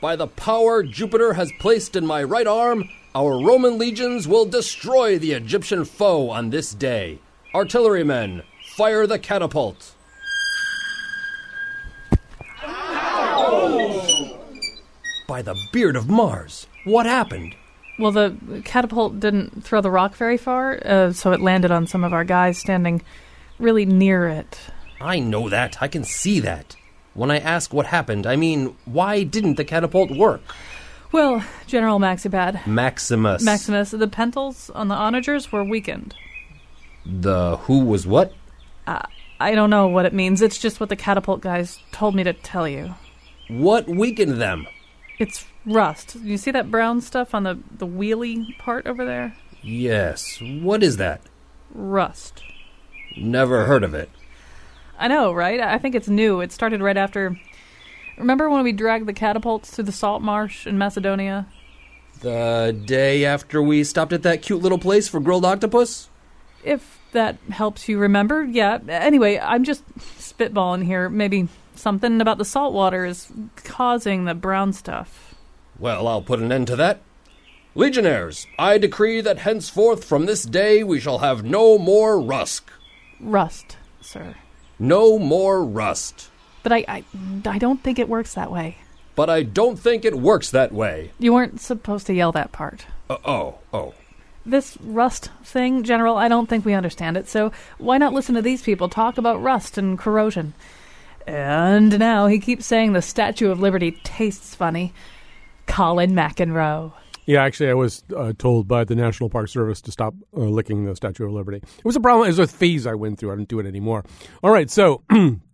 By the power Jupiter has placed in my right arm, our Roman legions will destroy the Egyptian foe on this day. Artillerymen, fire the catapult. By the beard of Mars, what happened? Well, the catapult didn't throw the rock very far, uh, so it landed on some of our guys standing really near it. I know that. I can see that. When I ask what happened, I mean, why didn't the catapult work? Well, General Maxipad. Maximus. Maximus, the pentals on the onagers were weakened. The who was what? Uh, I don't know what it means. It's just what the catapult guys told me to tell you. What weakened them? It's rust. You see that brown stuff on the, the wheelie part over there? Yes. What is that? Rust. Never heard of it. I know, right? I think it's new. It started right after. Remember when we dragged the catapults through the salt marsh in Macedonia? The day after we stopped at that cute little place for grilled octopus? If that helps you remember, yeah. Anyway, I'm just spitballing here. Maybe something about the salt water is causing the brown stuff. Well, I'll put an end to that. Legionnaires, I decree that henceforth from this day we shall have no more rusk. Rust, sir. No more rust. But I, I, I don't think it works that way. But I don't think it works that way. You weren't supposed to yell that part. Uh, oh, oh. This rust thing, General, I don't think we understand it, so why not listen to these people talk about rust and corrosion? And now he keeps saying the Statue of Liberty tastes funny. Colin McEnroe. Yeah, actually, I was uh, told by the National Park Service to stop uh, licking the Statue of Liberty. It was a problem. It was a phase I went through. I don't do it anymore. All right, so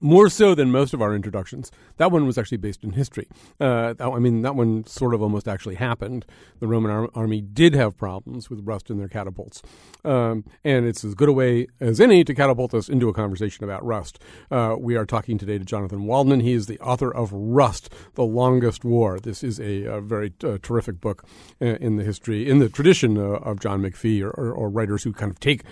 more so than most of our introductions. That one was actually based in history. Uh, I mean, that one sort of almost actually happened. The Roman ar- army did have problems with rust in their catapults. Um, and it's as good a way as any to catapult us into a conversation about rust. Uh, we are talking today to Jonathan Waldman. He is the author of Rust, The Longest War. This is a, a very uh, terrific book uh, in the history, in the tradition uh, of John McPhee or, or, or writers who kind of take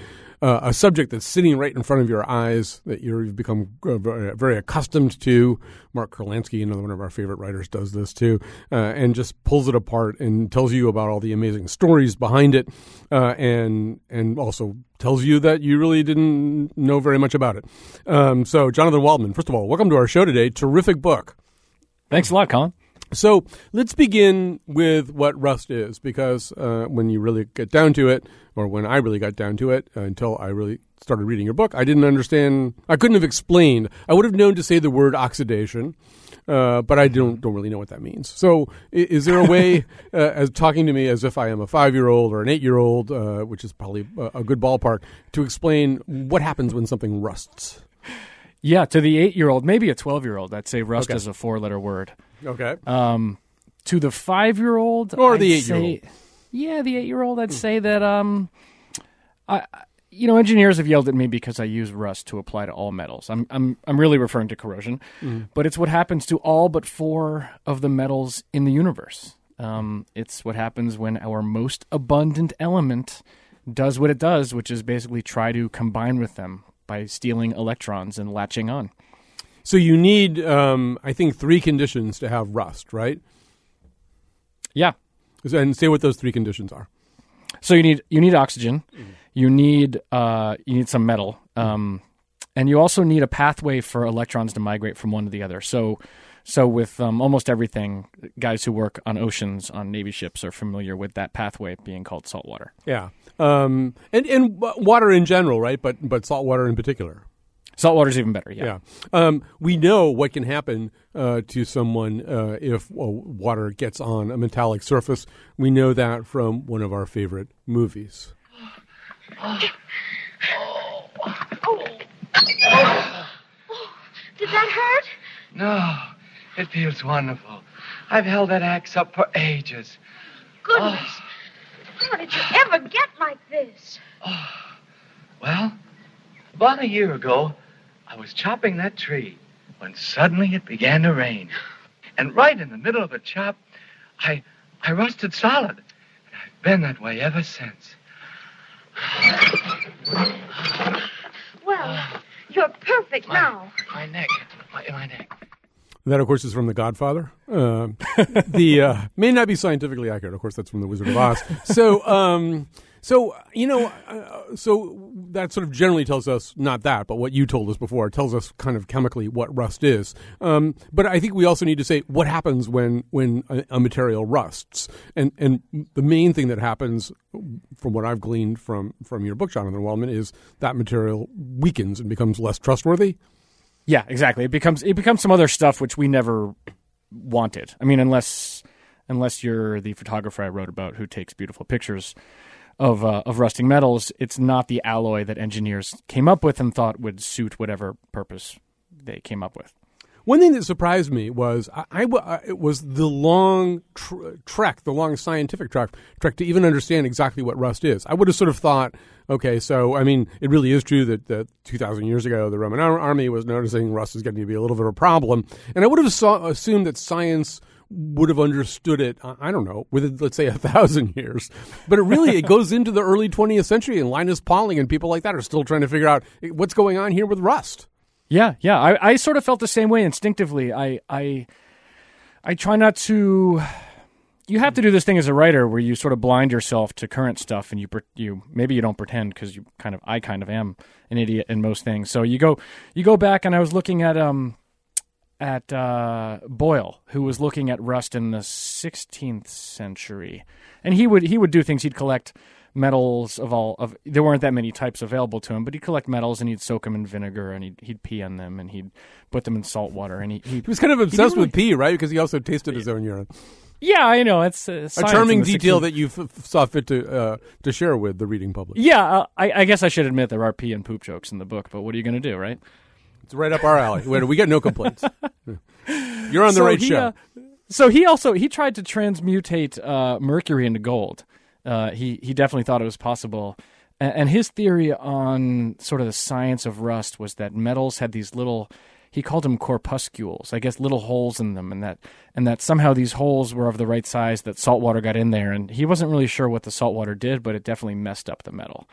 uh, a subject that's sitting right in front of your eyes that you've become uh, very accustomed to. Mark Kurlansky, another one of our favorite writers, does this too, uh, and just pulls it apart and tells you about all the amazing stories behind it, uh, and and also tells you that you really didn't know very much about it. Um, so, Jonathan Waldman, first of all, welcome to our show today. Terrific book. Thanks a lot, Colin. So let's begin with what Rust is, because uh, when you really get down to it, or when I really got down to it, uh, until I really started reading your book, I didn't understand. I couldn't have explained. I would have known to say the word oxidation, uh, but I don't don't really know what that means. So, is there a way, uh, as talking to me as if I am a five year old or an eight year old, uh, which is probably a, a good ballpark, to explain what happens when something rusts? Yeah, to the eight year old, maybe a 12 year old, I'd say rust Okay. is a four letter word. Okay. Um, to the five year old, Or the eight-year-old. Yeah, the eight year old, I'd say that, um, I, you know, engineers have yelled at me because I use rust to apply to all metals. I'm, I'm, I'm really referring to corrosion, but it's what happens to all but four of the metals in the universe. Um, it's what happens when our most abundant element does what it does, which is basically try to combine with them by stealing electrons and latching on. So you need, um, I think, three conditions to have rust, right? Yeah. And say what those three conditions are. So you need you need oxygen, you need uh, you need some metal, um, and you also need a pathway for electrons to migrate from one to the other. So so with um, almost everything, guys who work on oceans on navy ships are familiar with that pathway being called saltwater. Yeah. Um, and and water in general, right? But but salt water in particular. Saltwater is even better. Yeah. Yeah. Um, we know what can happen uh, to someone uh, if uh, water gets on a metallic surface. We know that from one of our favorite movies. Oh, oh. oh. Did that hurt? No, it feels wonderful. I've held that axe up for ages. Goodness. Oh. How did you ever get like this? Oh. Well, about a year ago, I was chopping that tree when suddenly it began to rain. And right in the middle of a chop, I I rusted solid. And I've been that way ever since. Well, you're perfect now. My neck. My, my neck. That, of course, is from The Godfather. Uh, the uh, may not be scientifically accurate. Of course, that's from The Wizard of Oz. So, um, so you know, uh, so that sort of generally tells us not that, but what you told us before tells us kind of chemically what rust is. Um, but I think we also need to say what happens when when a, a material rusts, and and the main thing that happens, from what I've gleaned from from your book, Jonathan Waldman, is that material weakens and becomes less trustworthy. Yeah, exactly. It becomes it becomes some other stuff which we never wanted. I mean, unless unless you're the photographer I wrote about who takes beautiful pictures of uh, of rusting metals, it's not the alloy that engineers came up with and thought would suit whatever purpose they came up with. One thing that surprised me was I, I, I it was the long tr- trek, the long scientific trek, trek to even understand exactly what rust is. I would have sort of thought, okay, so I mean, it really is true that, that 2,000 years ago the Roman ar- army was noticing rust is getting to be a little bit of a problem, and I would have saw, assumed that science would have understood it i don't know within let's say a thousand years. But it really it goes into the early 20th century and linus pauling and people like that are still trying to figure out eh, what's going on here with rust. Yeah yeah. I, I sort of felt the same way instinctively. I i i try not to you have to do this thing as a writer where you sort of blind yourself to current stuff and you you maybe you don't pretend because you kind of I kind of am an idiot in most things. So you go you go back and I was looking at um at uh, Boyle, who was looking at rust in the 16th century, and he would he would do things. He'd collect metals of all of. There weren't that many types available to him, but he'd collect metals and he'd soak them in vinegar and he'd he'd pee on them and he'd put them in salt water and he he, he was kind of obsessed really, with pee, right? Because he also tasted his own urine. Yeah, I know. It's uh, a charming detail 16th. that you f- saw fit to uh, to share with the reading public. Yeah, uh, I, I guess I should admit there are pee and poop jokes in the book, but what are you going to do, right? It's right up our alley. we get no complaints. You're on the so right he, show. Uh, so he also he tried to transmutate uh, mercury into gold. Uh, he he definitely thought it was possible, and, and his theory on sort of the science of rust was that metals had these little he called them corpuscles, I guess little holes in them, and that and that somehow these holes were of the right size that salt water got in there, and he wasn't really sure what the salt water did, but it definitely messed up the metal.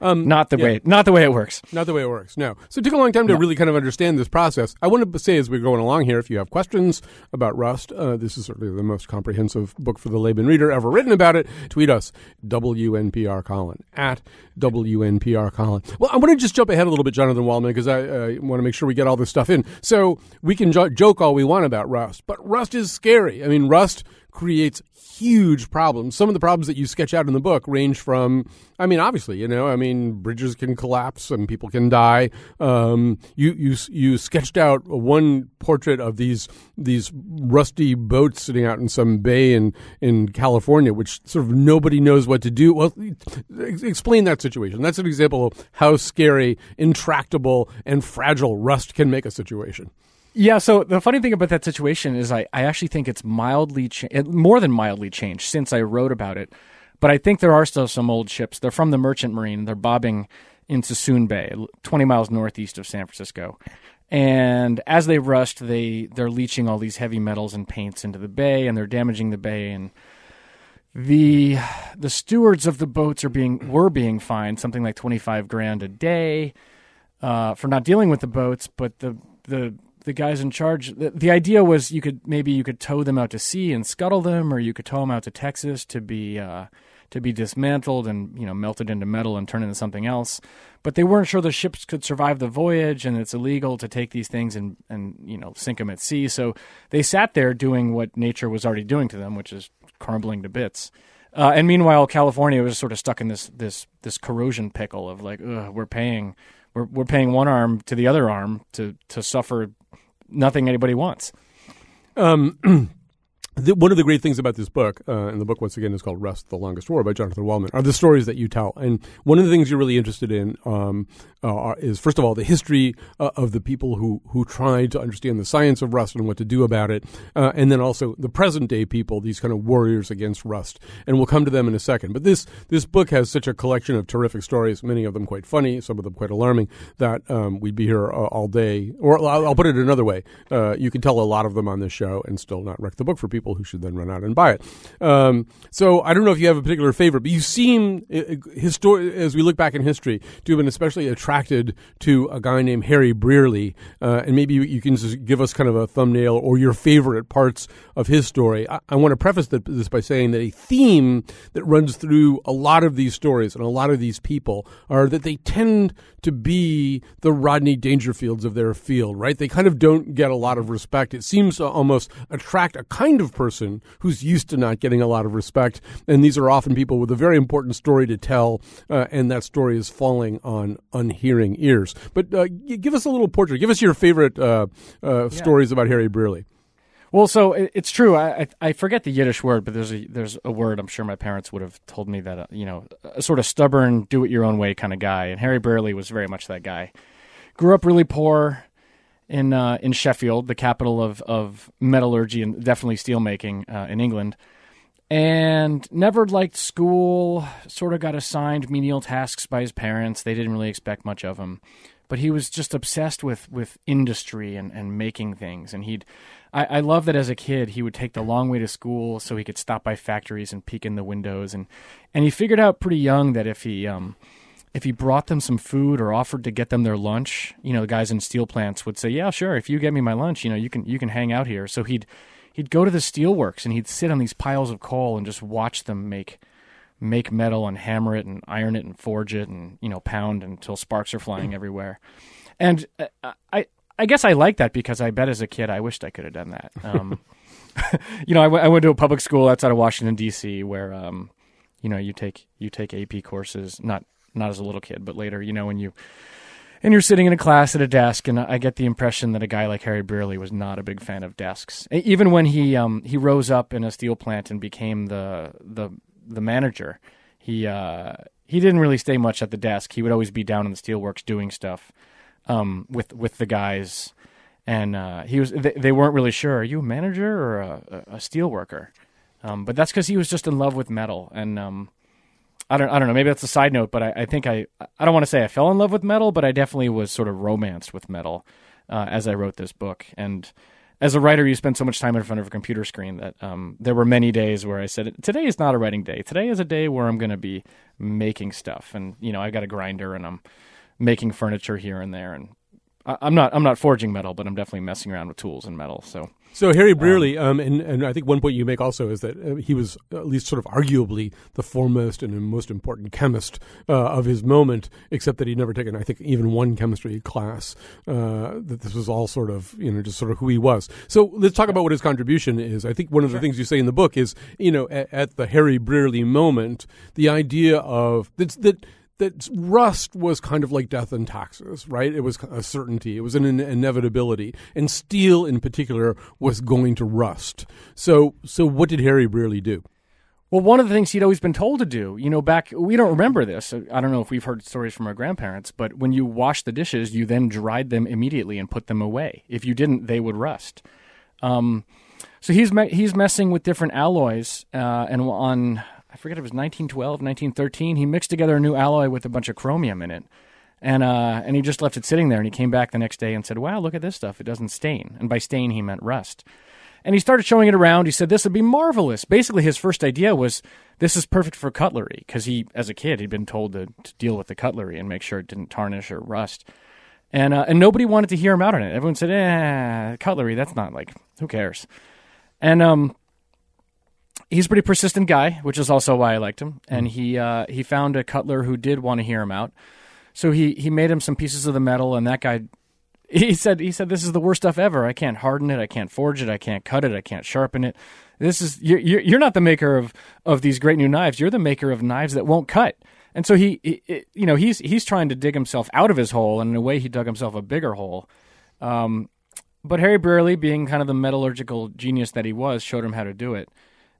Um, not the yeah. way, not the way it works. Not the way it works. No. So it took a long time to no. really kind of understand this process. I want to say as we're going along here, if you have questions about Rust, uh, this is certainly the most comprehensive book for the layman reader ever written about it. Tweet us WNPR Colin at WNPR Colin. Well, I want to just jump ahead a little bit, Jonathan Waldman, because I uh, want to make sure we get all this stuff in. So we can jo- joke all we want about Rust, but Rust is scary. I mean, Rust creates huge problems. Some of the problems that you sketch out in the book range from, I mean, obviously, you know, I mean, bridges can collapse and people can die. Um, you you you sketched out one portrait of these these rusty boats sitting out in some bay in in California, which sort of nobody knows what to do. Well, explain that situation. That's an example of how scary, intractable, and fragile rust can make a situation. Yeah, so the funny thing about that situation is I, I actually think it's mildly cha- more than mildly changed since I wrote about it. But I think there are still some old ships. They're from the Merchant Marine. They're bobbing in Suisun Bay, 20 miles northeast of San Francisco. And as they rust, they they're leaching all these heavy metals and paints into the bay, and they're damaging the bay. And the the stewards of the boats are being were being fined something like 25 grand a day uh, for not dealing with the boats. But the the the guys in charge the, the, idea was you could maybe you could tow them out to sea and scuttle them or you could tow them out to Texas to be uh, to be dismantled and you know melted into metal and turned into something else. But they weren't sure the ships could survive the voyage and it's illegal to take these things and and you know sink them at sea. So they sat there doing what nature was already doing to them which is crumbling to bits. Uh, and meanwhile California was sort of stuck in this this this corrosion pickle of like we're paying we're, we're paying one arm to the other arm to to suffer nothing anybody wants. Um, the, one of the great things about this book, uh, and the book once again is called "Rust: The Longest War" by Jonathan Waldman, are the stories that you tell. And one of the things you're really interested in um, uh, is, first of all, the history uh, of the people who who tried to understand the science of rust and what to do about it, uh, and then also the present day people, these kind of warriors against rust. And we'll come to them in a second. But this this book has such a collection of terrific stories, many of them quite funny, some of them quite alarming, that um, we'd be here all day. Or I'll, I'll, put it another way: uh, you can tell a lot of them on this show and still not wreck the book for people people who should then run out and buy it. Um, so I don't know if you have a particular favorite, but you seem, histor- as we look back in history, to have been especially attracted to a guy named Harry Brearley. Uh, and maybe you, you can just give us kind of a thumbnail or your favorite parts of his story. I, I want to preface this by saying that a theme that runs through a lot of these stories and a lot of these people are that they tend to be the Rodney Dangerfields of their field, right? They kind of don't get a lot of respect. It seems to almost attract a kind of person who's used to not getting a lot of respect. And these are often people with a very important story to tell, uh, and that story is falling on unhearing ears. But uh, give us a little portrait. Give us your favorite uh, uh yeah. stories about Harry Brearley. Well, so it's true. I, I forget the Yiddish word, but there's a there's a word I'm sure my parents would have told me that uh, you know a sort of stubborn, do it your own way kind of guy, and Harry Brearley was very much that guy. Grew up really poor in uh, in Sheffield, the capital of of metallurgy and definitely steelmaking uh, in England, and never liked school. Sort of got assigned menial tasks by his parents. They didn't really expect much of him, but he was just obsessed with with industry and and making things, and he'd I, I love that as a kid he would take the long way to school so he could stop by factories and peek in the windows and and he figured out pretty young that if he um if he brought them some food or offered to get them their lunch, you know, the guys in steel plants would say, "Yeah, sure. If you get me my lunch, you know, you can you can hang out here." So he'd he'd go to the steelworks and he'd sit on these piles of coal and just watch them make make metal and hammer it and iron it and forge it and you know pound until sparks are flying everywhere. And uh, I I guess I like that because I bet as a kid I wished I could have done that. Um, you know, I, w- I went to a public school outside of Washington D.C. where, um, you know, you take you take AP courses, not not as a little kid, but later, you know, when you and you're sitting in a class at a desk, and I get the impression that a guy like Harry Brearley was not a big fan of desks. Even when he um, he rose up in a steel plant and became the the the manager, he uh, he didn't really stay much at the desk. He would always be down in the steelworks doing stuff um, with with the guys, and uh, he was they, they, weren't really sure. Are you a manager or a, a steel worker? Um, but that's because he was just in love with metal, and um, I don't I don't know. Maybe that's a side note, but I, I think I I don't want to say I fell in love with metal, but I definitely was sort of romanced with metal uh, as I wrote this book, and as a writer, you spend so much time in front of a computer screen that um, there were many days where I said, "Today is not a writing day. Today is a day where I'm going to be making stuff." And you know, I've got a grinder, and I'm making furniture here and there. And I, am not I'm not forging metal, but I'm definitely messing around with tools and metal. So. So Harry Brearley, um, um, and, and I think one point you make also is that uh, he was at least sort of arguably the foremost and most important chemist uh, of his moment, except that he'd never taken, I think, even one chemistry class. Uh, that this was all sort of, you know, just sort of who he was. So let's talk about what his contribution is. I think one of the things you say in the book is, you know, at, at the Harry Brearley moment, the idea of that, that rust was kind of like death and taxes, right? It was a certainty. It was an inevitability, and steel in particular was going to rust. So, so what did Harry Brearley do? Well, one of the things he'd always been told to do, you know, back we don't remember this. I don't know if we've heard stories from our grandparents, but when you wash the dishes, you then dried them immediately and put them away. If you didn't, they would rust. Um, so he's me- he's messing with different alloys, uh, and on forget if it was 1912, 1913. He mixed together a new alloy with a bunch of chromium in it. And uh, and he just left it sitting there. And he came back the next day and said, "Wow, look at this stuff! It doesn't stain." And by stain, he meant rust. And he started showing it around. He said, "This would be marvelous." Basically, his first idea was, "This is perfect for cutlery," because he, as a kid, he'd been told to, to, deal with the cutlery and make sure it didn't tarnish or rust. And uh, and nobody wanted to hear him out on it. Everyone said, "Eh, cutlery. That's not like who cares." And um, he's a pretty persistent guy, which is also why I liked him. And mm. he uh, he found a cutler who did want to hear him out. So he he made him some pieces of the metal, and that guy he said he said this is the worst stuff ever. I can't harden it, I can't forge it, I can't cut it, I can't sharpen it. This is you're you're not the maker of of these great new knives. You're the maker of knives that won't cut. And so he, he you know he's he's trying to dig himself out of his hole, and in a way he dug himself a bigger hole. Um, but Harry Brearley, being kind of the metallurgical genius that he was, showed him how to do it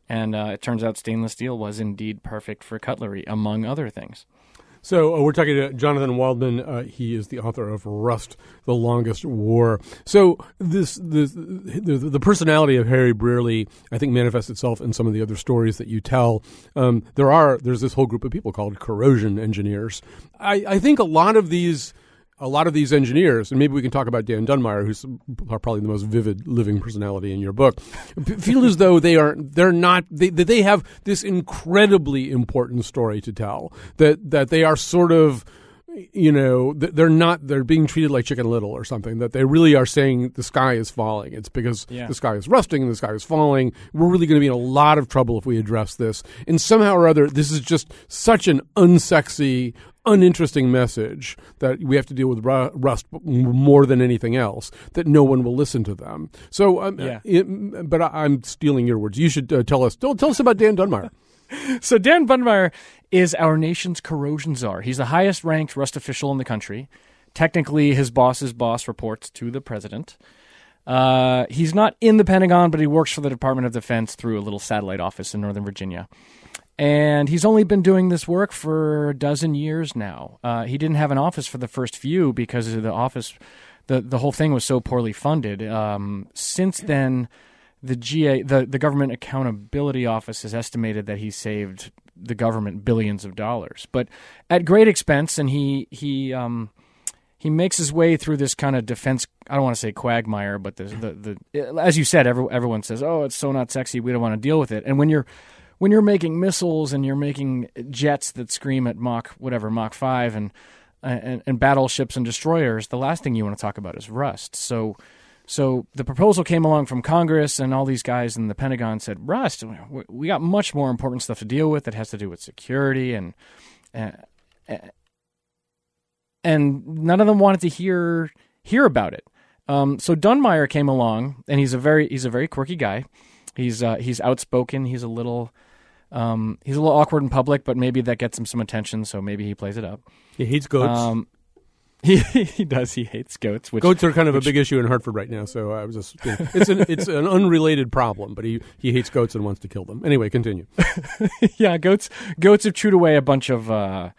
and uh, it turns out stainless steel was indeed perfect for cutlery, among other things. So uh, we're talking to Jonathan Waldman. Uh, he is the author of Rust: The Longest War. So this, this the, the, personality of Harry Brearley, I think, manifests itself in some of the other stories that you tell. Um, there are there's this whole group of people called corrosion engineers. I, I think a lot of these a lot of these engineers, and maybe we can talk about Dan Dunmire, who's probably the most vivid living personality in your book, feel as though they are they're not they they have this incredibly important story to tell that that they are sort of you know they're not they're being treated like chicken little or something that they really are saying the sky is falling. It's because Yeah. the sky is rusting and the sky is falling. We're really going to be in a lot of trouble if we address this. And somehow or other this is just such an unsexy uninteresting message that we have to deal with rust more than anything else that no one will listen to them so um, Yeah. it- but I, i'm stealing your words you should uh, tell us tell, tell us about dan dunmire So Dan Dunmire is our nation's corrosion czar. He's the highest ranked rust official in the country. Technically, his boss's boss reports to the president. Uh, he's not in the Pentagon, but he works for the Department of Defense through a little satellite office in Northern Virginia. And he's only been doing this work for a dozen years now. Uh, he didn't have an office for the first few because the office, the the whole thing was so poorly funded. Um, since then, the GA, the, the Government Accountability Office has estimated that he saved the government billions of dollars, but at great expense. And he he um, he makes his way through this kind of defense. I don't want to say quagmire, but the the, the as you said, every, everyone says, "Oh, it's so not sexy. We don't want to deal with it." And when you're when you're making missiles and you're making jets that scream at Mach whatever Mach five and and, and battleships and destroyers, the last thing you want to talk about is rust. So. So the proposal came along from Congress, and all these guys in the Pentagon said, "Rust, we- got much more important stuff to deal with that has to do with security and and, and none of them wanted to hear hear about it. Um, so Dunmire came along, and he's a very he's a very quirky guy. He's uh, he's outspoken. He's a little um, he's a little awkward in public, but maybe that gets him some attention. So maybe he plays it up. he hates goats Um, he he does. He hates goats. Which Goats are kind of a big issue in Hartford right now, so I was just it's an it's an unrelated problem, but he he hates goats and wants to kill them. Anyway, continue. yeah, goats goats have chewed away a bunch of uh,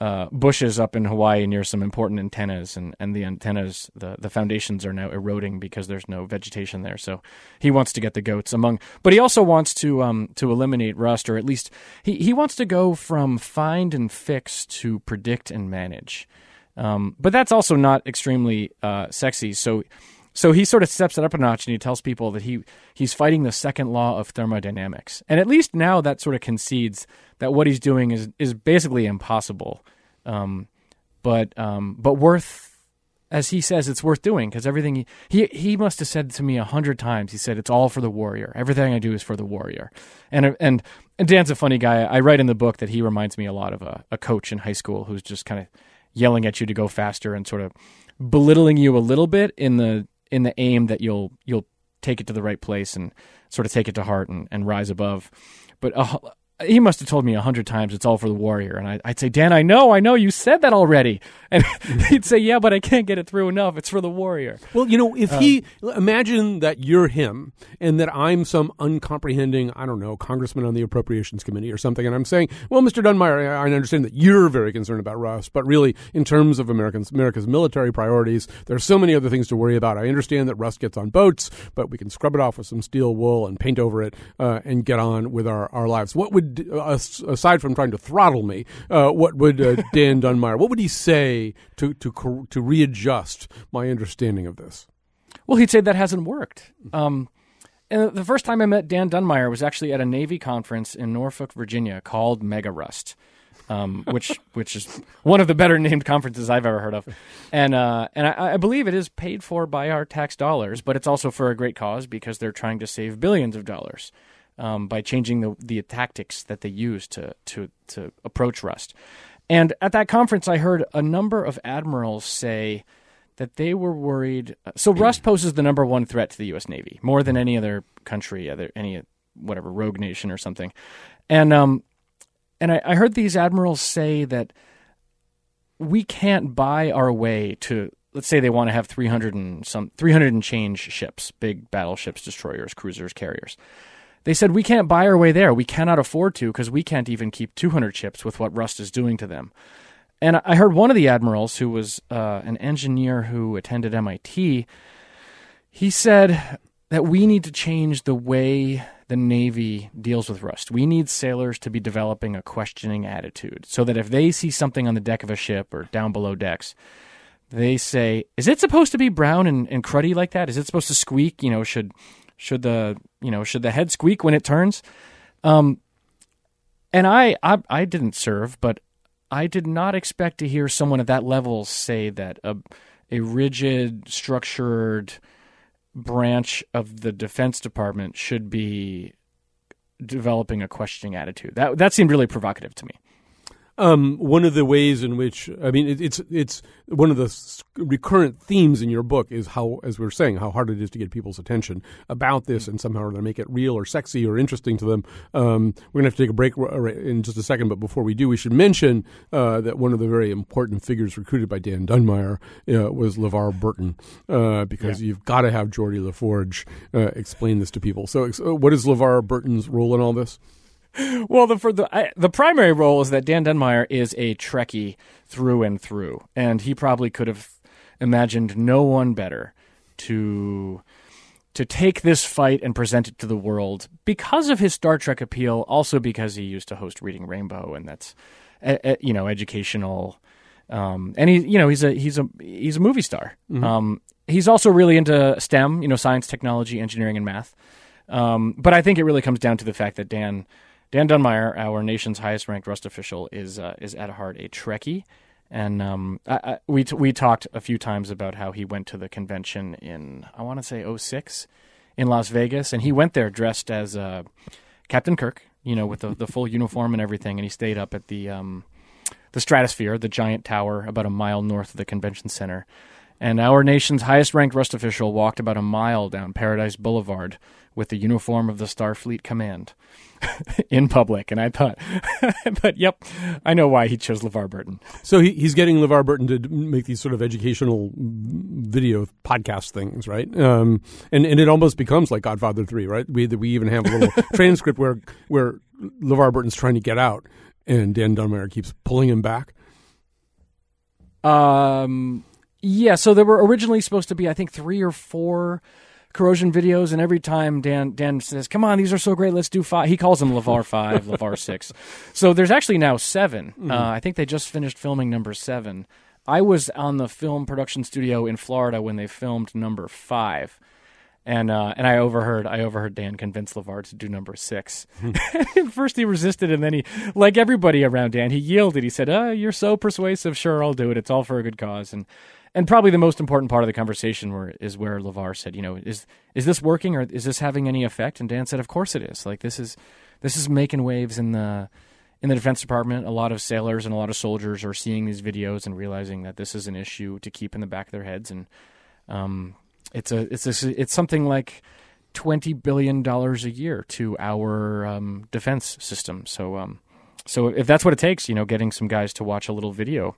uh, bushes up in Hawaii near some important antennas, and, and the antennas, the, the foundations are now eroding because there's no vegetation there. So he wants to get the goats among, but he also wants to um, to eliminate rust, or at least he, he wants to go from find and fix to predict and manage. Um, but that's also not extremely uh, sexy. So so he sort of steps it up a notch and he tells people that he he's fighting the second law of thermodynamics. And at least now that sort of concedes that what he's doing is is basically impossible. Um, but um, but worth as he says it's worth doing because everything he, he he must have said to me a hundred times. He said it's all for the warrior. Everything I do is for the warrior. And and and Dan's a funny guy. I write in the book that he reminds me a lot of a, a coach in high school who's just kind of yelling at you to go faster and sort of belittling you a little bit in the in the aim that you'll you'll take it to the right place and sort of take it to heart and, and rise above. But uh, he must have told me a hundred times it's all for the warrior, and I, I'd say, Dan, I know, I know, you said that already, and he'd say, Yeah, but I can't get it through enough. It's for the warrior. Well, you know, if he imagine that you're him and that I'm some uncomprehending, I don't know, congressman on the appropriations committee or something, and I'm saying, well, Mr. Dunmire, I I understand that you're very concerned about Rust, but really, in terms of Americans, America's military priorities, there's so many other things to worry about. I understand that Rust gets on boats, but we can scrub it off with some steel wool and paint over it uh, and get on with our, our lives. What would, uh, aside from trying to throttle me, uh, what would uh, Dan Dunmire, what would he say to to to readjust my understanding of this? Well, he'd say that hasn't worked. Um, and the first time I met Dan Dunmire was actually at a Navy conference in Norfolk, Virginia, called Mega Rust, um, which which is one of the better named conferences I've ever heard of, and uh, and I, I believe it is paid for by our tax dollars, but it's also for a great cause because they're trying to save billions of dollars um, by changing the the tactics that they use to to to approach rust. And at that conference, I heard a number of admirals say that they were worried. uh, So rust poses the number one threat to the U.S. Navy more than any other country, other any whatever rogue nation or something. And um, and I, I heard these admirals say that we can't buy our way to. Let's say they want to have three hundred and some three hundred and change ships, big battleships, destroyers, cruisers, carriers. They said we can't buy our way there. We cannot afford to because we can't even keep 200 ships with what Rust is doing to them. And I heard one of the admirals, who was uh, an engineer who attended MIT, he said that we need to change the way the Navy deals with rust. We need sailors to be developing a questioning attitude so that if they see something on the deck of a ship or down below decks, they say, "Is it supposed to be brown and, and cruddy like that? Is it supposed to squeak? You know, should should the you know should the head squeak when it turns?" Um, and I, I I didn't serve, but I did not expect to hear someone at that level say that a a rigid, structured branch of the Defense Department should be developing a questioning attitude. That that seemed really provocative to me. Um, one of the ways in which I mean it, it's it's one of the recurrent themes in your book is how, as we are saying, how hard it is to get people's attention about this and somehow to make it real or sexy or interesting to them. Um, we're gonna have to take a break r- in just a second, but before we do, we should mention uh, that one of the very important figures recruited by Dan Dunmire uh, was LeVar Burton, uh, because you've got to have Geordi La Forge uh, explain this to people. So, ex- uh, what is LeVar Burton's role in all this? Well, the for the I, the primary role is that Dan Dunmire is a Trekkie through and through, and he probably could have imagined no one better to to take this fight and present it to the world because of his Star Trek appeal, also because he used to host Reading Rainbow, and that's you know educational. Um, and he, you know, he's a he's a he's a movie star. Um, he's also really into STEM, you know, science, technology, engineering, and math. Um, but I think it really comes down to the fact that Dan Dan Dunmire, our nation's highest ranked Rust official, is uh, is at heart a Trekkie. And um, I, I, we t- we talked a few times about how he went to the convention in I want to say 06 in Las Vegas, and he went there dressed as uh, Captain Kirk, you know, with the, the full uniform and everything, and he stayed up at the um, the Stratosphere, the giant tower about a mile north of the convention center. And our nation's highest ranked Rust official walked about a mile down Paradise Boulevard with the uniform of the Starfleet Command in public. And I thought, but yep, I know why he chose LeVar Burton. So he, he's getting LeVar Burton to make these sort of educational video podcast things, right? Um, and and it almost becomes like Godfather Three, right? We we even have a little transcript where where LeVar Burton's trying to get out, and Dan Dunmire keeps pulling him back. Um, yeah, so there were originally supposed to be, I think, three or four corrosion videos, and every time Dan Dan says, "Come on, these are so great, let's do five. He calls them Levar five, Levar six. So there's actually now 7 Uh, I think they just finished filming number seven. I was on the film production studio in Florida when they filmed number five. And uh, and I overheard I overheard Dan convince Levar to do number six. First he resisted, and then he, like everybody around Dan, he yielded. He said, "Uh, you're so persuasive. Sure, I'll do it. It's all for a good cause." And and probably the most important part of the conversation were, is where Levar said, "You know, is is this working or is this having any effect?" And Dan said, "Of course it is. Like this is this is making waves in the." In the Defense Department, a lot of sailors and a lot of soldiers are seeing these videos and realizing that this is an issue to keep in the back of their heads, and um, it's a it's a, it's something like twenty billion dollars a year to our um, defense system. So um, so if that's what it takes, you know, getting some guys to watch a little video,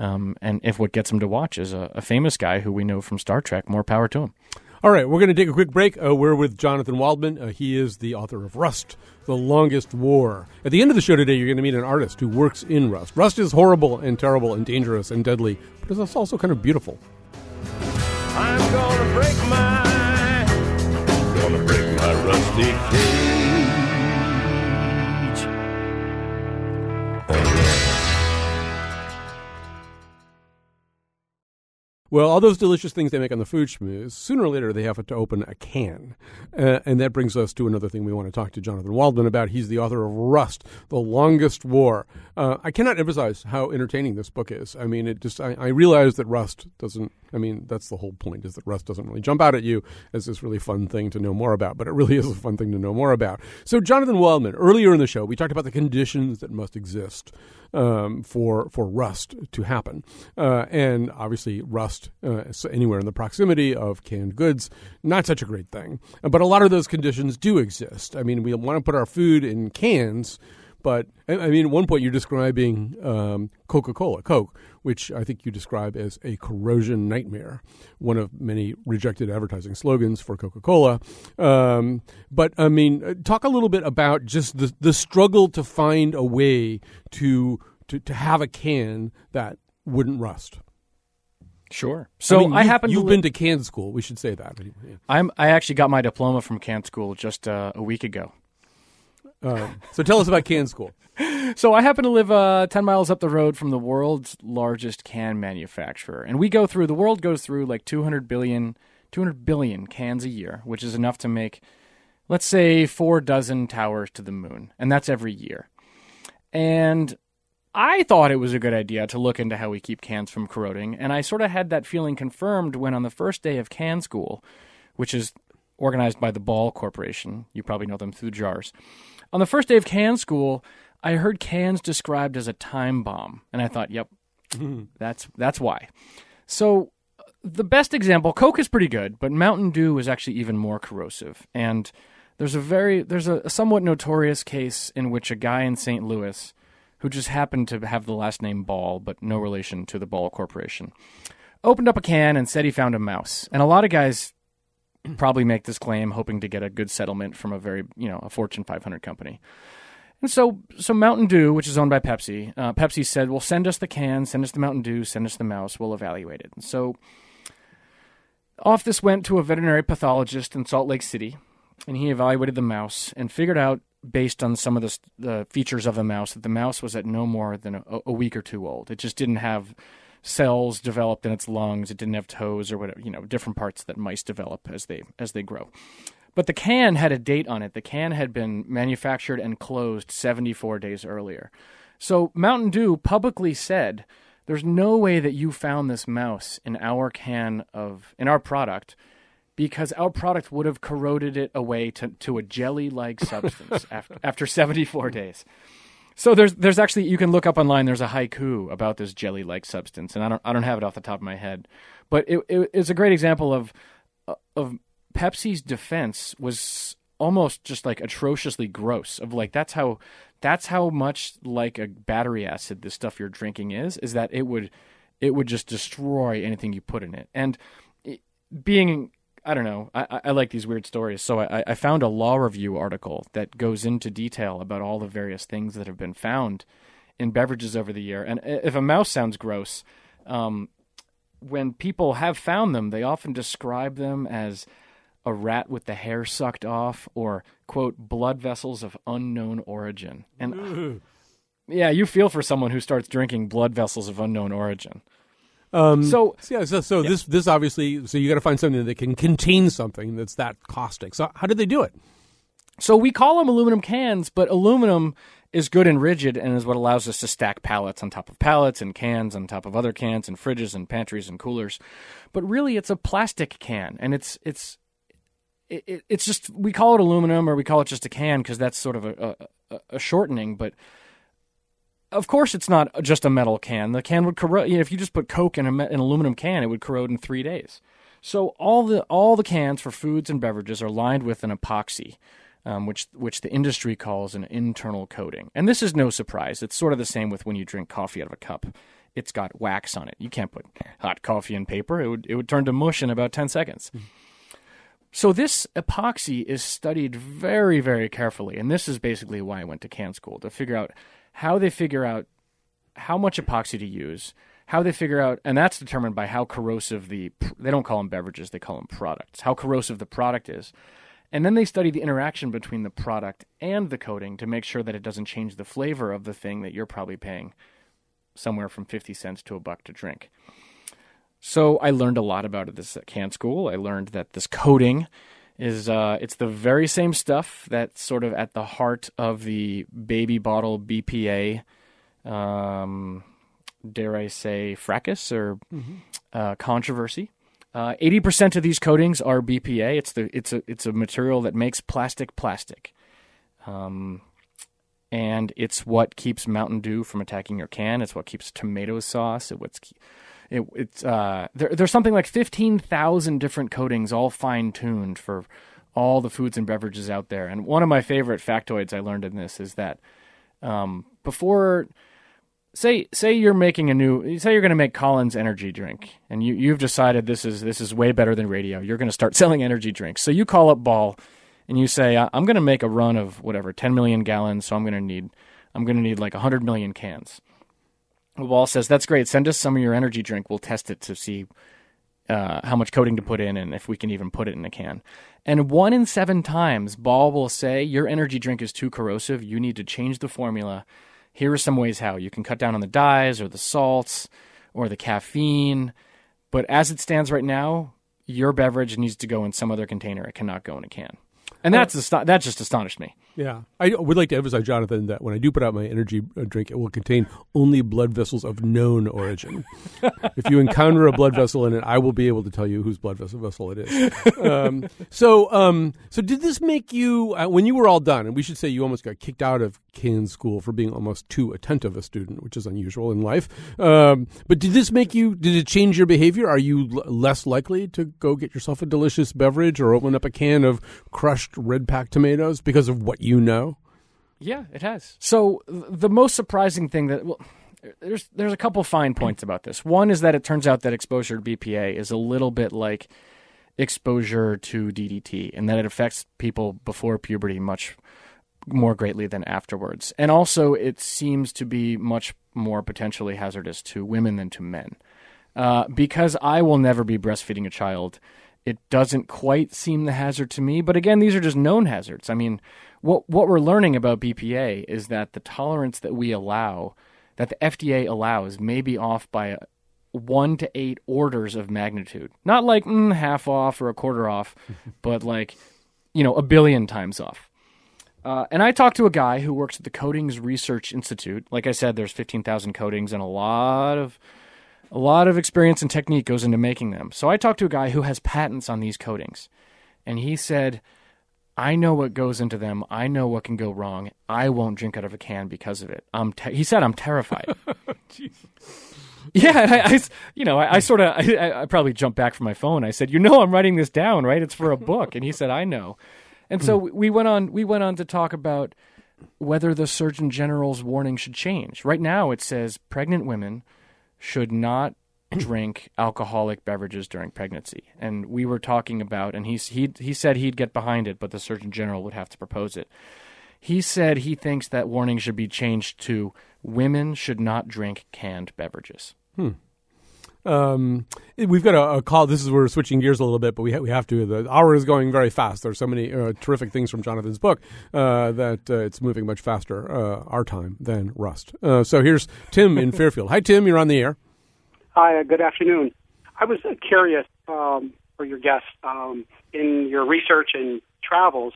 um, and if what gets him to watch is a, a famous guy who we know from Star Trek, more power to him. All right, we're going to take a quick break. Uh, we're with Jonathan Waldman. Uh, he is the author of Rust, The Longest War. At the end of the show today, you're going to meet an artist who works in Rust. Rust is horrible and terrible and dangerous and deadly, but it's also kind of beautiful. I'm gonna break my, gonna break my rusty cage. Well, all those delicious things they make on the food schmooze, sooner or later they have to open a can. Uh, and that brings us to another thing we want to talk to Jonathan Waldman about. He's the author of Rust, The Longest War. Uh, I cannot emphasize how entertaining this book is. I mean, it just, I, I realize that Rust doesn't, I mean, that's the whole point is that Rust doesn't really jump out at you as this really fun thing to know more about, but it really is a fun thing to know more about. So, Jonathan Waldman, earlier in the show, we talked about the conditions that must exist um, for for rust to happen, uh, and obviously rust uh, anywhere in the proximity of canned goods, not such a great thing. But a lot of those conditions do exist. I mean, we want to put our food in cans. But I mean, at one point you're describing um, Coca-Cola, Coke, which I think you describe as a corrosion nightmare, one of many rejected advertising slogans for Coca-Cola. Um, but I mean, uh, talk a little bit about just the the struggle to find a way to to, to have a can that wouldn't rust. Sure. So I, mean, you- happen You've to been to can school. We should say that. Yeah. I'm I actually got my diploma from Can School just uh, a week ago. Um, so tell us about can school. so I happen to live uh, 10 miles up the road from the world's largest can manufacturer. And we go through, the world goes through like 200 billion, 200 billion cans a year, which is enough to make, let's say, four dozen towers to the moon. And that's every year. And I thought it was a good idea to look into how we keep cans from corroding. And I sort of had that feeling confirmed when on the first day of can school, which is organized by the Ball Corporation, you probably know them through jars. On the first day of can school, I heard cans described as a time bomb, and I thought, "Yep, hmm. that's that's why." So, uh, the best example, Coke is pretty good, but Mountain Dew is actually even more corrosive. And there's a very there's a, somewhat notorious case in which a guy in St. Louis, who just happened to have the last name Ball, but no relation to the Ball Corporation, opened up a can and said he found a mouse. And a lot of guys probably make this claim hoping to get a good settlement from a very you know a Fortune 500 company. And so, so Mountain Dew, which is owned by Pepsi, uh, Pepsi said, "Well, send us the can, send us the Mountain Dew, send us the mouse. We'll evaluate it." And so, off this went to a veterinary pathologist in Salt Lake City, and he evaluated the mouse and figured out, based on some of the, the features of the mouse, that the mouse was at no more than a, a week or two old. It just didn't have cells developed in its lungs. It didn't have toes or whatever, you know, different parts that mice develop as they as they grow. But the can had a date on it. The can had been manufactured and closed 74 days earlier. So Mountain Dew publicly said, "There's no way that you found this mouse in our can of in our product." Because our product would have corroded it away to, to a jelly-like substance after, after 74 days. So there's there's actually you can look up online. There's a haiku about this jelly-like substance, and I don't I don't have it off the top of my head, but it, it it's a great example of of Pepsi's defense was almost just like atrociously gross. Of like that's how that's how much like a battery acid this stuff you're drinking is. Is that it would it would just destroy anything you put in it. And it, being I don't know. I, I like these weird stories. So I, I found a law review article that goes into detail about all the various things that have been found in beverages over the year. And if a mouse sounds gross, um, when people have found them, they often describe them as a rat with the hair sucked off or, quote, blood vessels of unknown origin. And yeah, you feel for someone who starts drinking blood vessels of unknown origin. Um, So- yeah, so, so this this obviously so you got to find something that can contain something that's that caustic. So how did they do it? So we call them aluminum cans, but aluminum is good and rigid and is what allows us to stack pallets on top of pallets and cans on top of other cans and fridges and pantries and coolers. But really it's a plastic can and it's it's it, it- it's just we call it aluminum or we call it just a can because that's sort of a, a, a shortening, but of course, it's not just a metal can. The can would corrode. You know, if you just put Coke in a, me- an aluminum can, it would corrode in three days. So all the all the cans for foods and beverages are lined with an epoxy, um, which which the industry calls an internal coating. And this is no surprise. It's sort of the same with when you drink coffee out of a cup. It's got wax on it. You can't put hot coffee in paper. It would it would turn to mush in about ten seconds. So this epoxy is studied very, very carefully, and this is basically why I went to can school to figure out how they figure out how much epoxy to use, how they figure out, and that's determined by how corrosive the they don't call them beverages, they call them products, how corrosive the product is. And then they study the interaction between the product and the coating to make sure that it doesn't change the flavor of the thing that you're probably paying somewhere from 50 cents to a buck to drink. So I learned a lot about this at can school. I learned that this coating is uh, it's the very same stuff that's sort of at the heart of the baby bottle BPA, um, dare I say, fracas or uh, controversy. Uh, Eighty percent of these coatings are BPA. It's the it's a it's a material that makes plastic plastic, um, and it's what keeps Mountain Dew from attacking your can. It's what keeps tomato sauce. It what's it, it's uh, there, there's something like fifteen thousand different coatings, all fine tuned for all the foods and beverages out there. And one of my favorite factoids I learned in this is that um, before, say say you're making a new, say you're going to make Collins energy drink, and you you've decided this is this is way better than radio. You're going to start selling energy drinks. So you call up Ball, and you say "I- I'm going to make a run of whatever 10 million gallons. So I'm going to need I'm going to need like 100 million cans. Ball says, That's great. Send us some of your energy drink. We'll test it to see uh, how much coating to put in and if we can even put it in a can. And one in seven times, Ball will say, Your energy drink is too corrosive. You need to change the formula Here are some ways how you can cut down on the dyes or the salts or the caffeine. But as it stands right now, your beverage needs to go in some other container. It cannot go in a can. And that's that just astonished me. Yeah, I would like to emphasize, Jonathan, that when I do put out my energy uh, drink, it will contain only blood vessels of known origin. if you encounter a blood vessel in it, I will be able to tell you whose blood vessel vessel it is. Um, so, um, so did this make you uh, when you were all done? And we should say you almost got kicked out of Can School for being almost too attentive a student, which is unusual in life. Um, but did this make you? Did it change your behavior? Are you l- less likely to go get yourself a delicious beverage or open up a can of crushed red pack tomatoes because of what you know? Yeah, it has. So the most surprising thing that well, there's there's a couple fine points about this. One is that it turns out that exposure to BPA is a little bit like exposure to DDT, and that it affects people before puberty much more greatly than afterwards. And also, it seems to be much more potentially hazardous to women than to men. Uh, because I will never be breastfeeding a child, it doesn't quite seem the hazard to me. But again, these are just known hazards. I mean, what what we're learning about BPA is that the tolerance that we allow, that the FDA allows, may be off by one to eight orders of magnitude. Not like mm, half off or a quarter off, but like you know a billion times off. Uh, and I talked to a guy who works at the Coatings Research Institute. Like I said, there's 15,000 coatings, and a lot of a lot of experience and technique goes into making them. So I talked to a guy who has patents on these coatings, and he said, "I know what goes into them. I know what can go wrong. I won't drink out of a can because of it." I'm te- he said, "I'm terrified." Yeah, I, I- you know, I, I sort of, I, I probably jumped back from my phone. I said, "You know, I'm writing this down, right? It's for a book." And he said, "I know." And so hmm. we went on. We went on to talk about whether the Surgeon General's warning should change. Right now, it says pregnant women should not drink alcoholic beverages during pregnancy. And we were talking about, and he's, he he said he'd get behind it, but the Surgeon General would have to propose it. He said he thinks that warning should be changed to women should not drink canned beverages. Hmm. Um, we've got a, a call. This is we're switching gears a little bit, but we ha- we have to. The hour is going very fast. There's so many uh, terrific things from Jonathan's book uh, that uh, it's moving much faster uh, our time than Rust. Uh, so here's Tim in Fairfield. Hi, Tim. You're on the air. Hi, uh, good afternoon. I was uh, curious um, for your guest um, in your research and travels.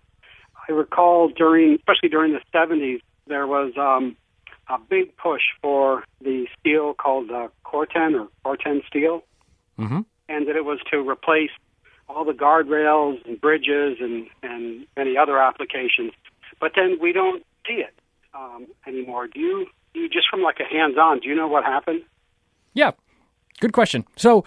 I recall during, especially during the 70s, there was um, a big push for the steel called uh, Corten or Corten steel, Mm-hmm. and that it was to replace all the guardrails and bridges and, and many other applications. But then we don't see it um, anymore. Do you, you just from like a hands-on? Do you know what happened? Yeah, good question. So,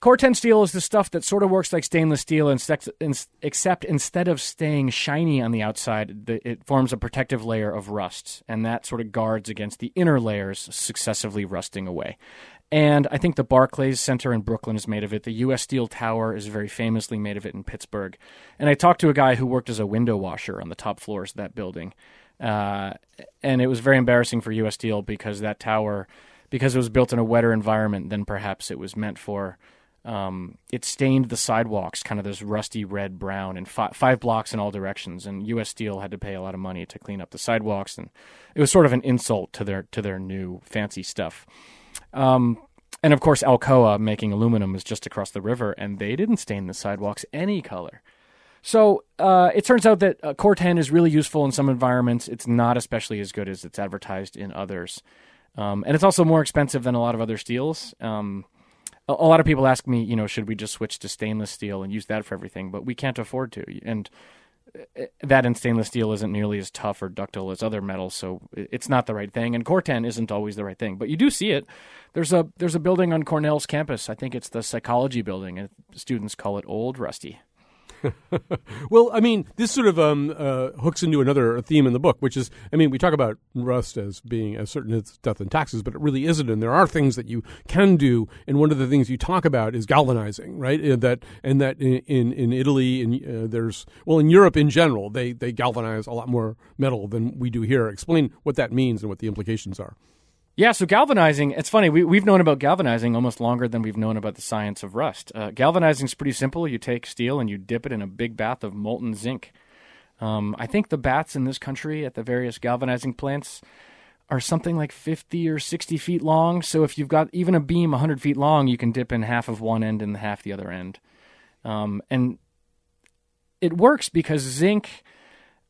Corten steel is the stuff that sort of works like stainless steel, except instead of staying shiny on the outside, it forms a protective layer of rust, and that sort of guards against the inner layers successively rusting away. And I think the Barclays Center in Brooklyn is made of it. The U.S. Steel Tower is very famously made of it in Pittsburgh. And I talked to a guy who worked as a window washer on the top floors of that building. Uh, and it was very embarrassing for U.S. Steel because that tower, because it was built in a wetter environment than perhaps it was meant for, um, it stained the sidewalks kind of this rusty red brown in fi- five blocks in all directions. And U.S. Steel had to pay a lot of money to clean up the sidewalks, and it was sort of an insult to their to their new fancy stuff. Um, and of course, Alcoa making aluminum is just across the river, and they didn't stain the sidewalks any color. So uh, it turns out that uh, Corten is really useful in some environments. It's not especially as good as it's advertised in others, um, and it's also more expensive than a lot of other steels. Um, a, a lot of people ask me, you know, should we just switch to stainless steel and use that for everything? But we can't afford to, and uh, that in stainless steel isn't nearly as tough or ductile as other metals, so it's not the right thing. And Corten isn't always the right thing, but you do see it. There's a there's a building on Cornell's campus. I think it's the psychology building, and students call it Old Rusty. Well, I mean, this sort of um, uh, hooks into another theme in the book, which is, I mean, we talk about rust as being as certain as death and taxes, but it really isn't. And there are things that you can do, and one of the things you talk about is galvanizing, right? And that and that in in, Italy, and uh, there's well, in Europe in general, they they galvanize a lot more metal than we do here. Explain what that means and what the implications are. Yeah, so galvanizing, it's funny. We, we've known about galvanizing almost longer than we've known about the science of rust. Uh, galvanizing is pretty simple. You take steel and you dip it in a big bath of molten zinc. Um, I think the baths in this country at the various galvanizing plants are something like 50 or 60 feet long. So if you've got even a beam 100 feet long, you can dip in half of one end and half the other end. Um, and it works because zinc,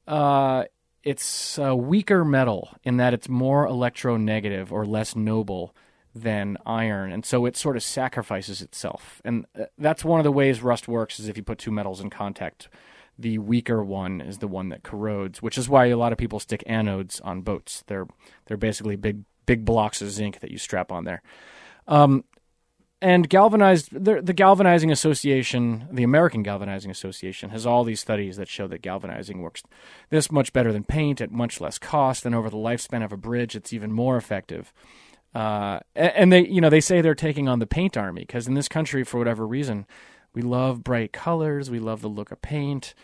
uh, it's a weaker metal in that it's more electronegative or less noble than iron, and so it sort of sacrifices itself. And uh, that's one of the ways rust works: is if you put two metals in contact, the weaker one is the one that corrodes, which is why a lot of people stick anodes on boats. They're they're basically big big blocks of zinc that you strap on there. Um, and galvanized the, galvanizing association the american galvanizing association has all these studies that show that galvanizing works this much better than paint at much less cost and over the lifespan of a bridge it's even more effective. Uh, and they you know they say they're taking on the paint army because in this country for whatever reason we love bright colors we love the look of paint.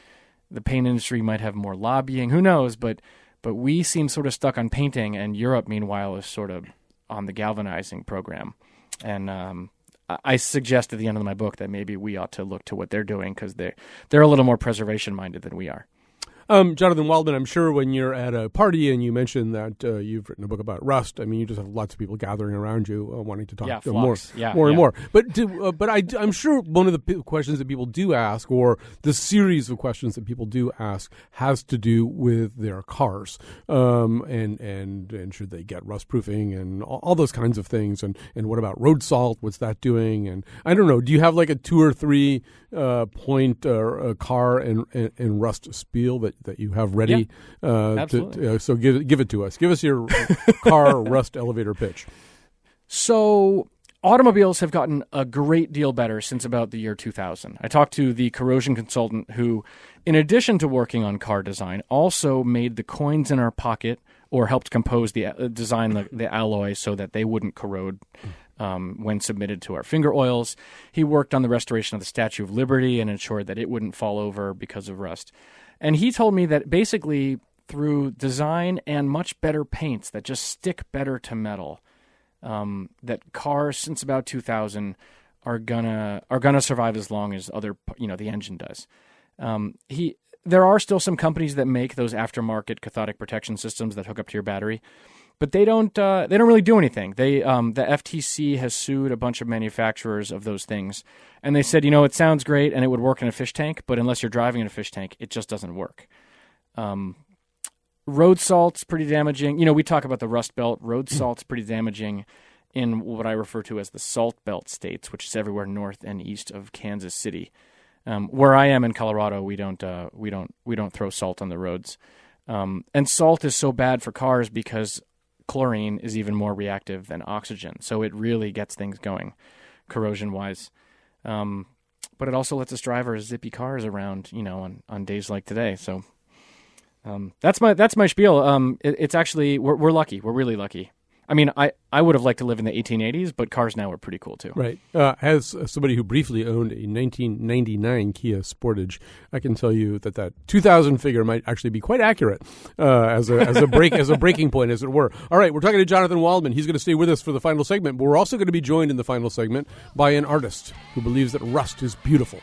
The paint industry might have more lobbying who knows but but we seem sort of stuck on painting and europe meanwhile is sort of on the galvanizing program. And um, I suggest at the end of my book that maybe we ought to look to what they're doing because they they're a little more preservation minded than we are. Um, Jonathan Waldman, I'm sure when you're at a party and you mention that uh, you've written a book about Rust, I mean, you just have lots of people gathering around you uh, wanting to talk yeah, more, yeah, more yeah. and more. But do, uh, but I, am sure one of the p- questions that people do ask, or the series of questions that people do ask, has to do with their cars, um, and and and should they get rust proofing and all, all, those kinds of things, and and what about road salt? What's that doing? And I don't know. Do you have like a two or three uh, point uh, car and, and, and rust spiel that that you have ready. Yeah, uh, absolutely. To, uh, so give give it to us. Give us your car rust elevator pitch. So automobiles have gotten a great deal better since about the year 2000. I talked to the corrosion consultant who, in addition to working on car design, also made the coins in our pocket or helped compose the uh, design the, the alloy so that they wouldn't corrode um, when submitted to our finger oils. He worked on the restoration of the Statue of Liberty and ensured that it wouldn't fall over because of rust. And he told me that basically through design and much better paints that just stick better to metal, um, that cars since about 2000 are gonna are gonna survive as long as other you know the engine does. Um, he there are still some companies that make those aftermarket cathodic protection systems that hook up to your battery, but they don't uh, they don't really do anything. They um, the FTC has sued a bunch of manufacturers of those things, and they said, you know, it sounds great and it would work in a fish tank, but unless you're driving in a fish tank, it just doesn't work. Um, road salt's pretty damaging. You know, we talk about the rust belt. Road salt's pretty damaging in what I refer to as the salt belt states, which is everywhere north and east of Kansas City. Um, where I am in Colorado, we don't uh, we don't we don't throw salt on the roads. Um, and salt is so bad for cars because chlorine is even more reactive than oxygen. So it really gets things going corrosion wise. Um, but it also lets us drive our zippy cars around, you know, on, on days like today. So um, that's my that's my spiel. Um, it, it's actually we're, we're lucky. We're really lucky. I mean, I, I would have liked to live in the 1880s, but cars now are pretty cool too. Right. Uh, as somebody who briefly owned a 1999 Kia Sportage, I can tell you that that 2000 figure might actually be quite accurate uh, as a as a break as a breaking point, as it were. All right, we're talking to Jonathan Waldman. He's going to stay with us for the final segment, but we're also going to be joined in the final segment by an artist who believes that rust is beautiful.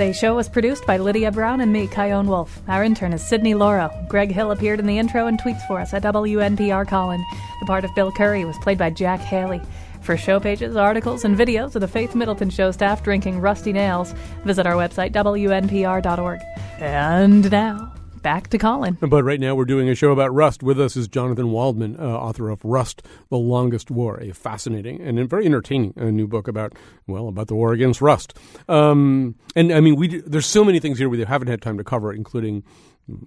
Today's show was produced by Lydia Brown and me, Chion Wolf. Our intern is Sydney Lauro. Greg Hill appeared in the intro and tweets for us at WNPR Colin. The part of Bill Curry was played by Jack Haley. For show pages, articles, and videos of the Faith Middleton Show staff drinking rusty nails, visit our website, WNPR.org. And now, back to Colin. But right now we're doing a show about Rust. With us is Jonathan Waldman, uh, author of Rust: The Longest War, a fascinating and very entertaining uh, new book about well about the war against rust. Um, and I mean, we do, there's so many things here we haven't had time to cover, including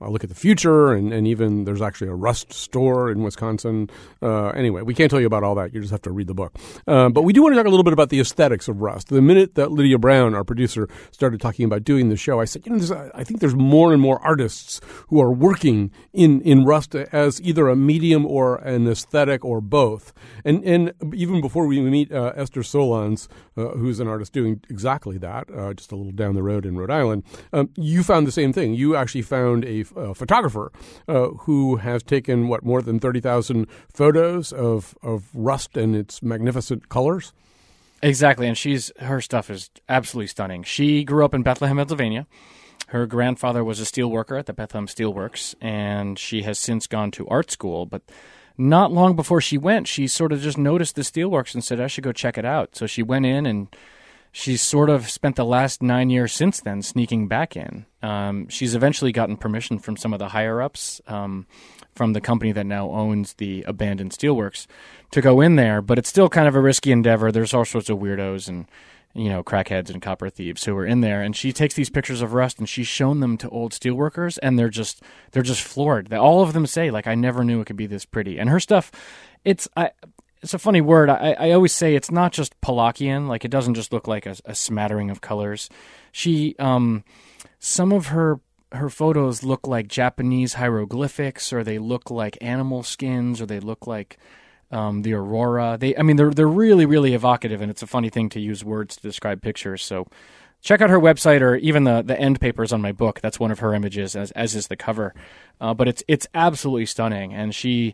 a look at the future, and, and even there's actually a Rust store in Wisconsin. Uh, anyway, we can't tell you about all that. You just have to read the book. Uh, but we do want to talk a little bit about the aesthetics of Rust. The minute that Lydia Brown, our producer, started talking about doing the show, I said, you know, I think there's more and more artists who are working in, in Rust as either a medium or an aesthetic or both. And and even before we meet uh, Esther Solondz, uh, who's an artist doing exactly that, uh, just a little down the road in Rhode Island, um, you found the same thing. You actually found a, a photographer uh, who has taken what more than thirty thousand photos of of Rust and its magnificent colors. Exactly, and she's her stuff is absolutely stunning. She grew up in Bethlehem, Pennsylvania. Her grandfather was a steel worker at the Bethlehem Steelworks, and she has since gone to art school. But not long before she went, she sort of just noticed the steelworks and said, I should go check it out. So she went in and she's sort of spent the last nine years since then sneaking back in. Um, she's eventually gotten permission from some of the higher ups um, from the company that now owns the abandoned steelworks to go in there, but it's still kind of a risky endeavor. There's all sorts of weirdos and you know, crackheads and copper thieves who are in there. And she takes these pictures of Rust and she's shown them to old steelworkers, and they're just they're just floored. All of them say like, "I never knew it could be this pretty." And her stuff, it's I. It's a funny word. I, I always say it's not just Pollockian. Like it doesn't just look like a, a smattering of colors. She, um, some of her her photos look like Japanese hieroglyphics, or they look like animal skins, or they look like um, the aurora. They, I mean, they're they're really really evocative, and it's a funny thing to use words to describe pictures. So check out her website or even the the end papers on my book. That's one of her images, as as is the cover. Uh, but it's it's absolutely stunning, and she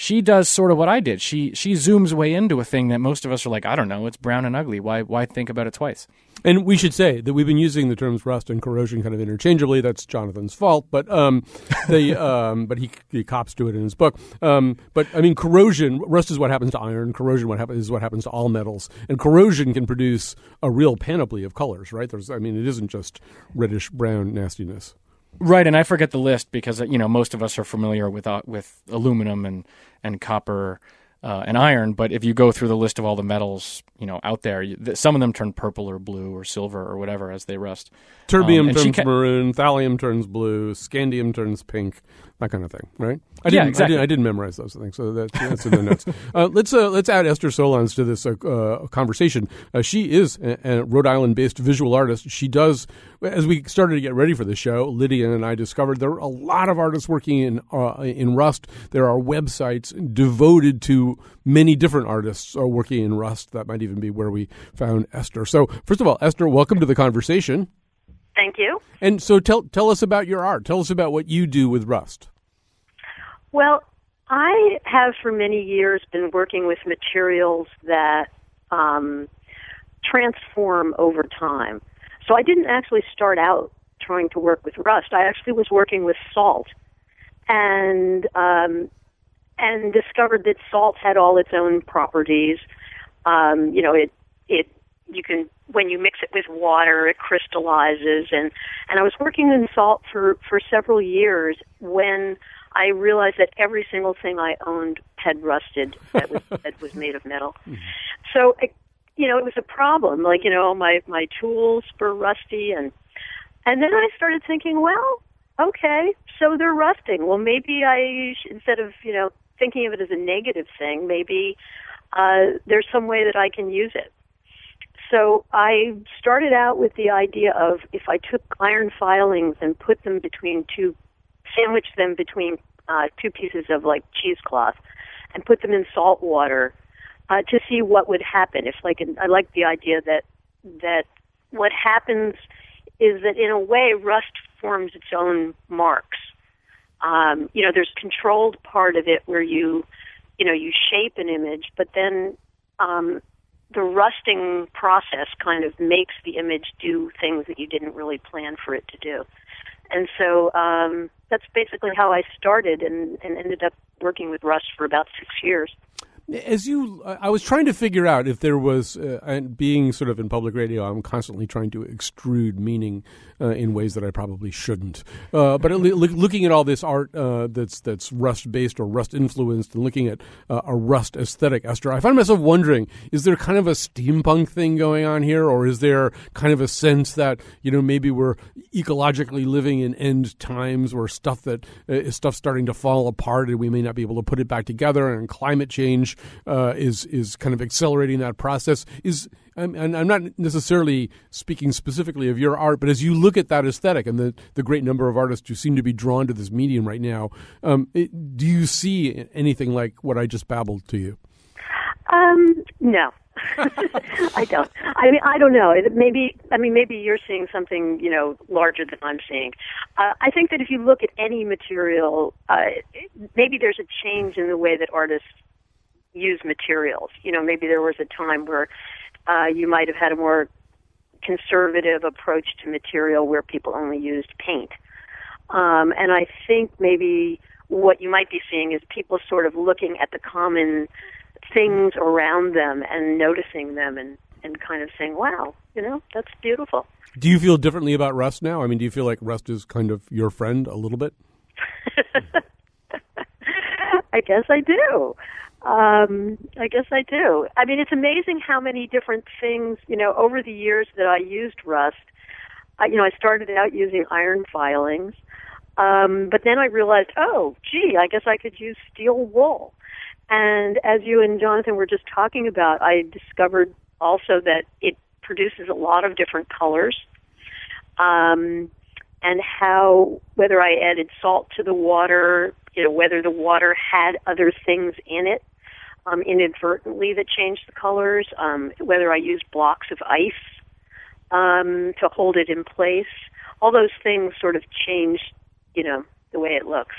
she does sort of what I did. She she zooms way into a thing that most of us are like, I don't know, it's brown and ugly. Why why think about it twice? And we should say that we've been using the terms rust and corrosion kind of interchangeably. That's Jonathan's fault, but um, the um, but he he cops to it in his book. Um, but I mean, corrosion rust is what happens to iron. Corrosion what happens is what happens to all metals, and corrosion can produce a real panoply of colors. Right? There's I mean, it isn't just reddish brown nastiness. Right, and I forget the list because you know most of us are familiar with uh, with aluminum and and copper uh, and iron. But if you go through the list of all the metals, you know, out there, you, th- some of them turn purple or blue or silver or whatever as they rust. Terbium um, turns ca- maroon, thallium turns blue, scandium turns pink, that kind of thing, right? I yeah, didn't, exactly. I, didn't, I didn't memorize those things, so that's, that's in the notes. Uh, let's uh, let's add Esther Solondz to this uh, uh conversation. Uh, she is a, a, Rhode Island-based visual artist. She does, as we started to get ready for the show, Lydia and I discovered there are a lot of artists working in uh, in Rust. There are websites devoted to many different artists working in Rust. That might even be where we found Esther. So, first of all, Esther, welcome to the conversation. Thank you. And so tell tell us about your art. Tell us about what you do with Rust. Well, I have for many years been working with materials that um, transform over time. So I didn't actually start out trying to work with rust. I actually was working with salt, and um, and discovered that salt had all its own properties. Um, you know, it it you can when you mix it with water it crystallizes and and I was working in salt for for several years when I realized that every single thing I owned had rusted that was that was made of metal. Mm-hmm. So you know it was a problem like you know my my tools were rusty and and then I started thinking well okay so they're rusting well maybe I instead of you know thinking of it as a negative thing maybe uh, there's some way that I can use it so I started out with the idea of if I took iron filings and put them between two, sandwiched them between uh, two pieces of like cheesecloth, and put them in salt water uh, to see what would happen. If like I like the idea that that what happens is that in a way rust forms its own marks. Um, you know, there's controlled part of it where you, you know, you shape an image, but then um, the rusting process kind of makes the image do things that you didn't really plan for it to do. And so um, that's basically how I started and, and ended up working with Rust for about six years. As you, I was trying to figure out if there was, uh, and being sort of in public radio, I'm constantly trying to extrude meaning uh, in ways that I probably shouldn't. Uh, but looking at all this art uh, that's that's Rust based or Rust influenced, and looking at uh, a Rust aesthetic, Esther, I find myself wondering: is there kind of a steampunk thing going on here, or is there kind of a sense that you know maybe we're ecologically living in end times, where stuff that uh, is stuff starting to fall apart, and we may not be able to put it back together, and climate change is is kind of accelerating that process. Is I'm, and I'm not necessarily speaking specifically of your art, but as you look at that aesthetic and the, the great number of artists who seem to be drawn to this medium right now, um, it, do you see anything like what I just babbled to you? Um, no. I don't. I mean, I don't know. Maybe, I mean, maybe you're seeing something, you know, larger than I'm seeing. Uh, I think that if you look at any material, uh, maybe there's a change in the way that artists use materials. You know, maybe there was a time where uh, you might have had a more conservative approach to material where people only used paint. Um, and I think maybe what you might be seeing is people sort of looking at the common things around them and noticing them and, and kind of saying, wow, you know, that's beautiful. Do you feel differently about Rust now? I mean, do you feel like Rust is kind of your friend a little bit? I guess I do. Um, I guess I do. I mean, it's amazing how many different things, you know, over the years that I used Rust, I, you know, I started out using iron filings, um, but then I realized, oh, gee, I guess I could use steel wool. And as you and Jonathan were just talking about, I discovered also that it produces a lot of different colors. Um, and how whether I added salt to the water, you know, whether the water had other things in it um, inadvertently that changed the colors, um, whether I used blocks of ice um, to hold it in place. All those things sort of changed, you know, the way it looks.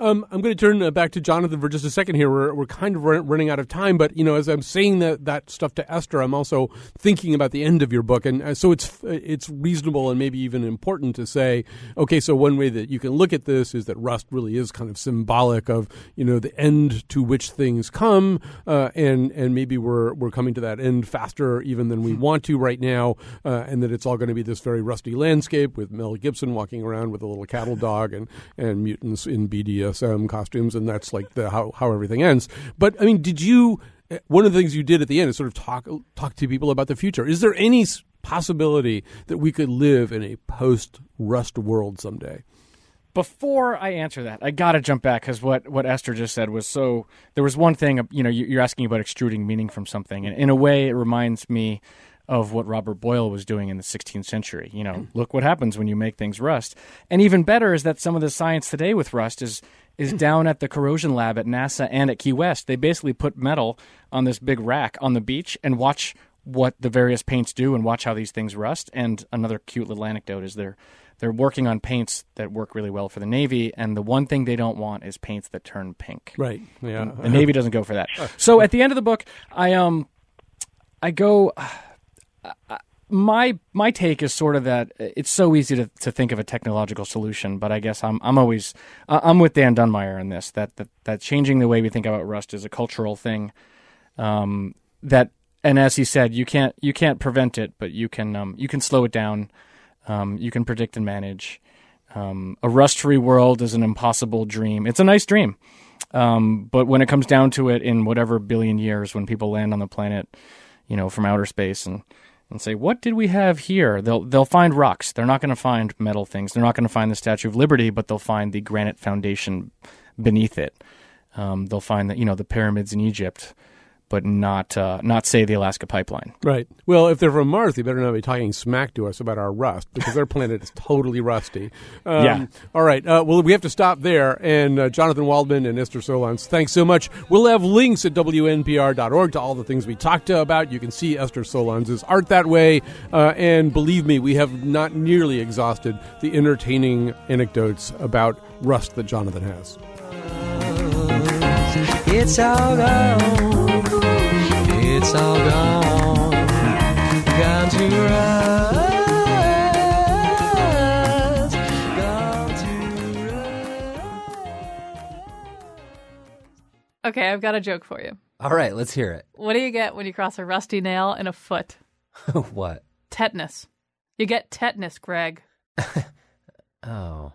Um, I'm going to turn uh, back to Jonathan for just a second here. We're, we're kind of running out of time, but you know, as I'm saying that, that stuff to Esther, I'm also thinking about the end of your book, and uh, so it's it's reasonable and maybe even important to say, okay, so one way that you can look at this is that rust really is kind of symbolic of you know the end to which things come, uh, and and maybe we're we're coming to that end faster even than we want to right now, uh, and that it's all going to be this very rusty landscape with Mel Gibson walking around with a little cattle dog and and mutants in BDS BDSM costumes, and that's like the how how everything ends. But I mean, did you? Eh, one of the things you did at the end is sort of talk talk to people about the future. Is there any possibility that we could live in a post Rust world someday? Before I answer that, I got to jump back because what, what Esther just said was so. There was one thing, you know, you're asking about extruding meaning from something, and in a way, it reminds me of what Robert Boyle was doing in the 16th century. You know, mm. look what happens when you make things rust. And even better is that some of the science today with rust is is mm. down at the corrosion lab at NASA and at Key West. They basically put metal on this big rack on the beach and watch what the various paints do and watch how these things rust. And another cute little anecdote is they're they're working on paints that work really well for the Navy, and the one thing they don't want is paints that turn pink. Right. Yeah. The, the Navy doesn't go for that. Uh-huh. So at the end of the book, I um I go my my take is sort of that it's so easy to, to think of a technological solution, but I guess I'm I'm always I'm with Dan Dunmire in this that that, that changing the way we think about Rust is a cultural thing. Um, that and as he said, you can't you can't prevent it, but you can um, you can slow it down. Um, you can predict and manage. Um, a rust-free world is an impossible dream. It's a nice dream, um, but when it comes down to it, in whatever billion years, when people land on the planet, you know, from outer space and and say, "What did we have here?" They'll they'll find rocks. They're not going to find metal things. They're not going to find the Statue of Liberty, but they'll find the granite foundation beneath it. Um, they'll find that you know the pyramids in Egypt, but not uh, not say the Alaska pipeline. Right. Well, if they're from Mars, they better not be talking smack to us about our rust because their planet is totally rusty. Um, Yeah. All right. Uh, well, we have to stop there. And uh, Jonathan Waldman and Esther Solondz, thanks so much. We'll have links at wnpr.org to all the things we talked about. You can see Esther Solondz' art that way. Uh, and believe me, we have not nearly exhausted the entertaining anecdotes about rust that Jonathan has. It's all gone. It's all gone. Gone to rust. Gone to Okay, I've got a joke for you. All right, let's hear it. What do you get when you cross a rusty nail in a foot? what? Tetanus. You get tetanus, Greg. Oh.